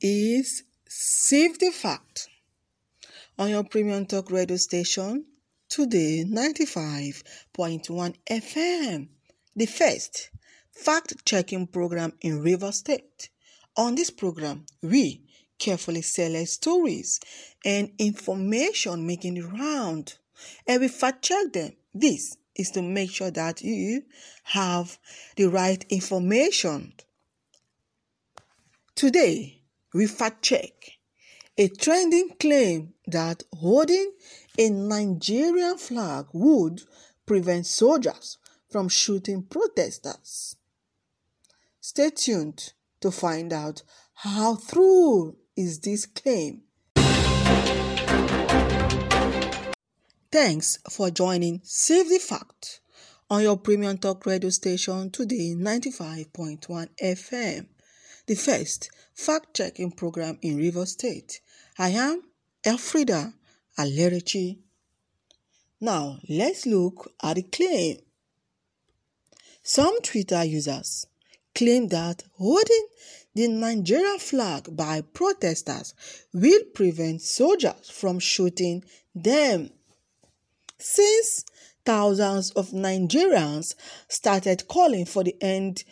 is Save the Fact on your premium talk radio station today 95.1 FM, the first fact checking program in River State. On this program, we carefully select stories and information making the round and we fact check them. This is to make sure that you have the right information. Today, we fact check a trending claim that holding a Nigerian flag would prevent soldiers from shooting protesters. Stay tuned to find out how true is this claim. Thanks for joining Save the Fact on your premium talk radio station today 95.1 FM, the first fact checking program in River State. I am Elfrida Alerici. Now let's look at the claim. Some Twitter users claim that holding the Nigerian flag by protesters will prevent soldiers from shooting them. Since thousands of Nigerians started calling for the end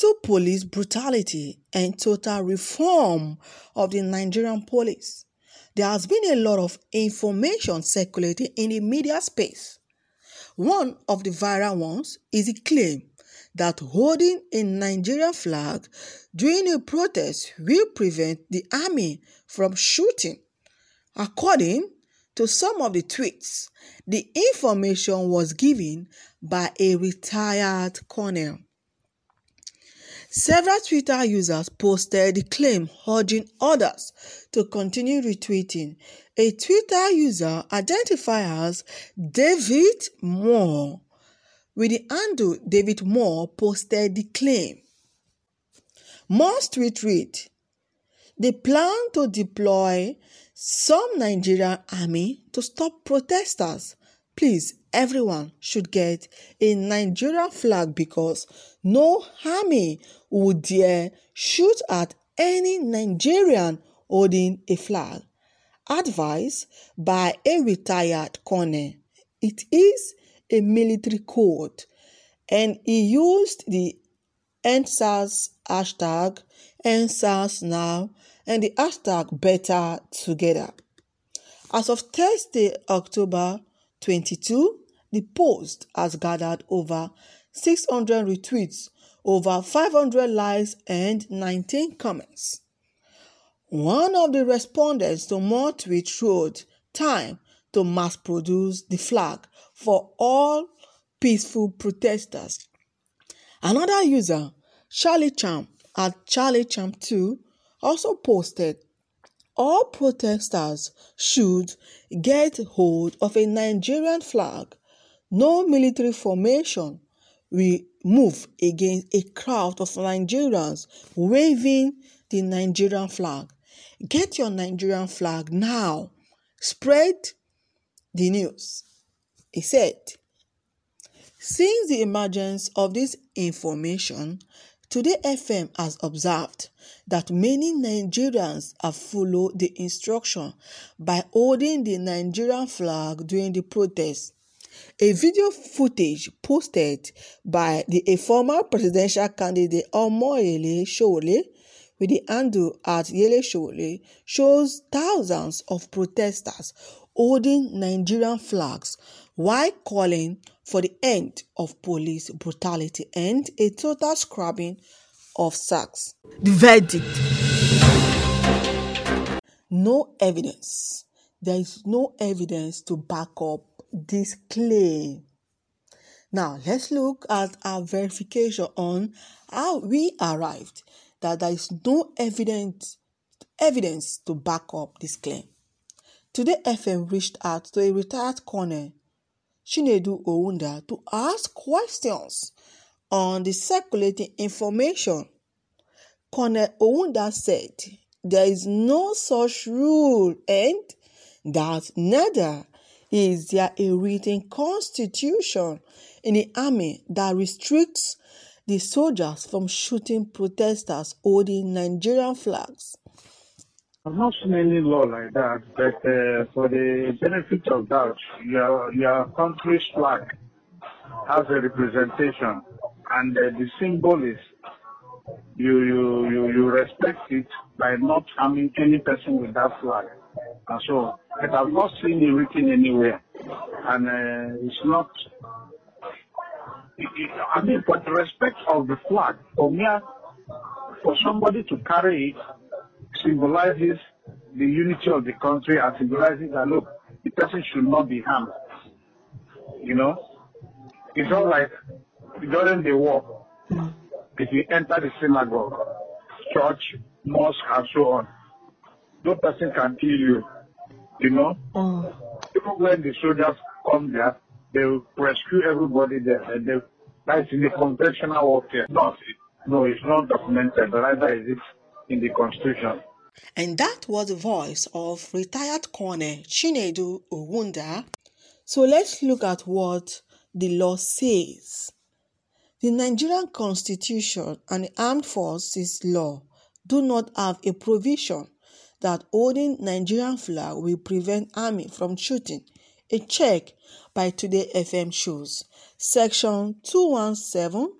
to police brutality and total reform of the Nigerian police, there has been a lot of information circulating in the media space. One of the viral ones is the claim that holding a Nigerian flag during a protest will prevent the army from shooting. According to some of the tweets, the information was given by a retired colonel. Several Twitter users posted the claim urging others to continue retweeting. A Twitter user identified as David Moore with the handle David Moore posted the claim. Moore's tweet read, They plan to deploy some Nigerian army to stop protesters. Please, everyone should get a Nigerian flag because no army would dare shoot at any Nigerian holding a flag. Advice by a retired colonel. It is a military code and he used the EndSARS hashtag EndSARS now and the hashtag better together. As of Thursday, October 22, the post has gathered over 600 retweets, over 500 likes, and 19 comments. One of the respondents to more tweets wrote, Time to mass produce the flag for all peaceful protesters. Another user, Charlie Champ at Charlie Champ 2, also posted all protesters should get hold of a Nigerian flag. No military formation will move against a crowd of Nigerians waving the Nigerian flag. Get your Nigerian flag now. Spread the news. He said, Since the emergence of this information, Today FM has observed that many Nigerians have followed the instruction by holding the Nigerian flag during the protest. A video footage posted by the a former presidential candidate Omoyele Sowore with the handle at Yele Sowore shows thousands of protesters holding Nigerian flags while calling for the end of police brutality and a total scrubbing of SARS. The verdict no evidence. There is no evidence to back up this claim. Now, let's look at our verification on how we arrived that there is no evidence evidence to back up this claim. Today, FM reached out to a retired colonel, Chinedu Ounda, to ask questions on the circulating information. Colonel Ounda said there is no such rule and that neither is there a written constitution in the army that restricts the soldiers from shooting protesters holding Nigerian flags. I've not seen any law like that, but uh, for the benefit of doubt, your your country's flag has a representation, and uh, the symbol is you, you you you respect it by not harming any person with that flag, and so. But I've not seen it written anywhere, and uh, it's not. It, it, I mean, for the respect of the flag, for me, for somebody to carry it symbolizes the unity of the country and symbolizes that look, the person should not be harmed. You know, it's not like during the war, if you enter the synagogue, church, mosque, and so on, no person can kill you. You know, Mm. even when the soldiers come there, they will rescue everybody there. And they, that's in the conventional warfare. No, no, it's not documented, but rather is it in the constitution. And that was the voice of retired Colonel Chinedu Owunda. So let's look at what the law says. The Nigerian Constitution and the Armed Forces Law do not have a provision that holding Nigerian flag will prevent army from shooting. A check by Today FM shows. Section 217,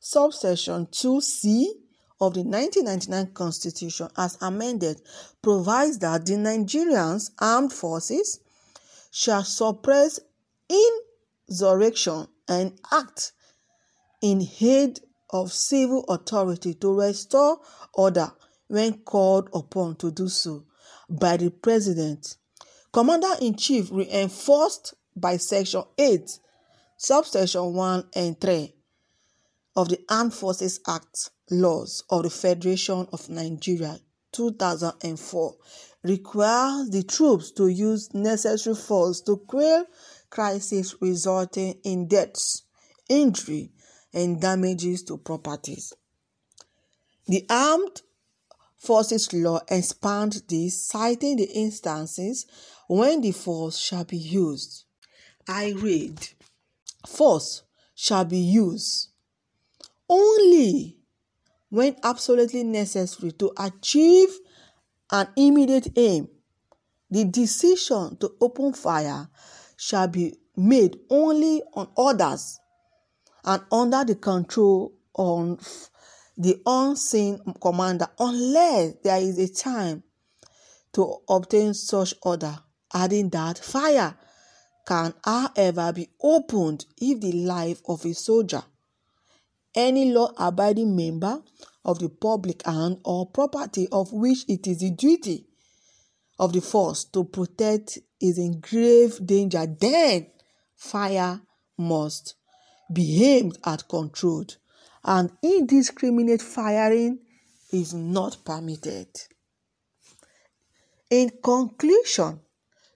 subsection 2C of the 1999 Constitution as amended provides that the Nigerians armed forces shall suppress insurrection and act in aid of civil authority to restore order when called upon to do so by the president. Commander in chief reinforced by Section 8, subsection 1 and 3 of the Armed Forces Act laws of the Federation of Nigeria 2004 requires the troops to use necessary force to quell crises resulting in deaths, injury, and damages to properties. The Armed Forces Law expands this, citing the instances when the force shall be used. I read, Force shall be used only when absolutely necessary to achieve an immediate aim. The decision to open fire shall be made only on orders and under the control of the on-scene commander unless there is a time to obtain such order adding that fire can however be opened if the life of a soldier any law-abiding member of the public and or property of which it is the duty of the force to protect is in grave danger then fire must be aimed at controlled and indiscriminate firing is not permitted. In conclusion,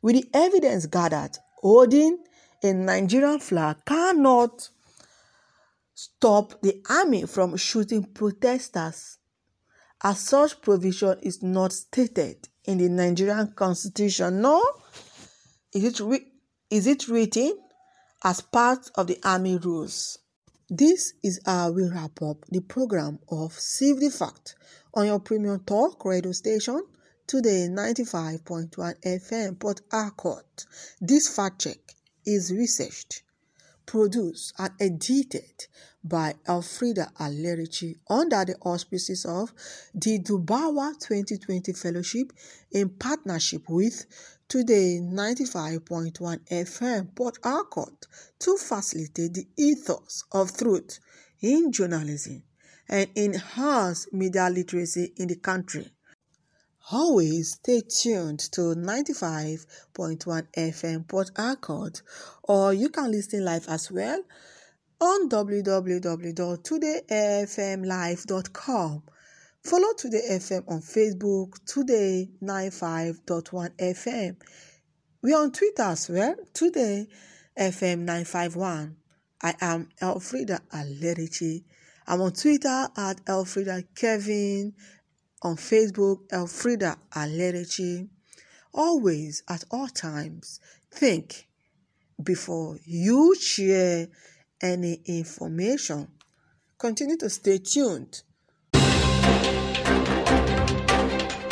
with the evidence gathered, holding a Nigerian flag cannot stop the army from shooting protesters, as such provision is not stated in the Nigerian constitution, nor is it, re- is it written as part of the army rules. This is how we wrap up the program of Save the Fact on your premium talk radio station today 95.1 FM Port Harcourt. This fact check is researched, produced and edited by Alfreda Alerici under the auspices of the Dubawa 2020 Fellowship in partnership with Today 95.1 FM Port Harcourt to facilitate the ethos of truth in journalism and enhance media literacy in the country. Always stay tuned to 95.1 FM Port Harcourt or you can listen live as well on www.todayfmlive.com. Follow Today FM on Facebook, Today 95.1 FM. We're on Twitter as well, Today FM 951. I am Elfrida Alerici. I'm on Twitter at Elfrida Kevin, on Facebook, Elfrida Alerici. Always, at all times, think before you share any information. Continue to stay tuned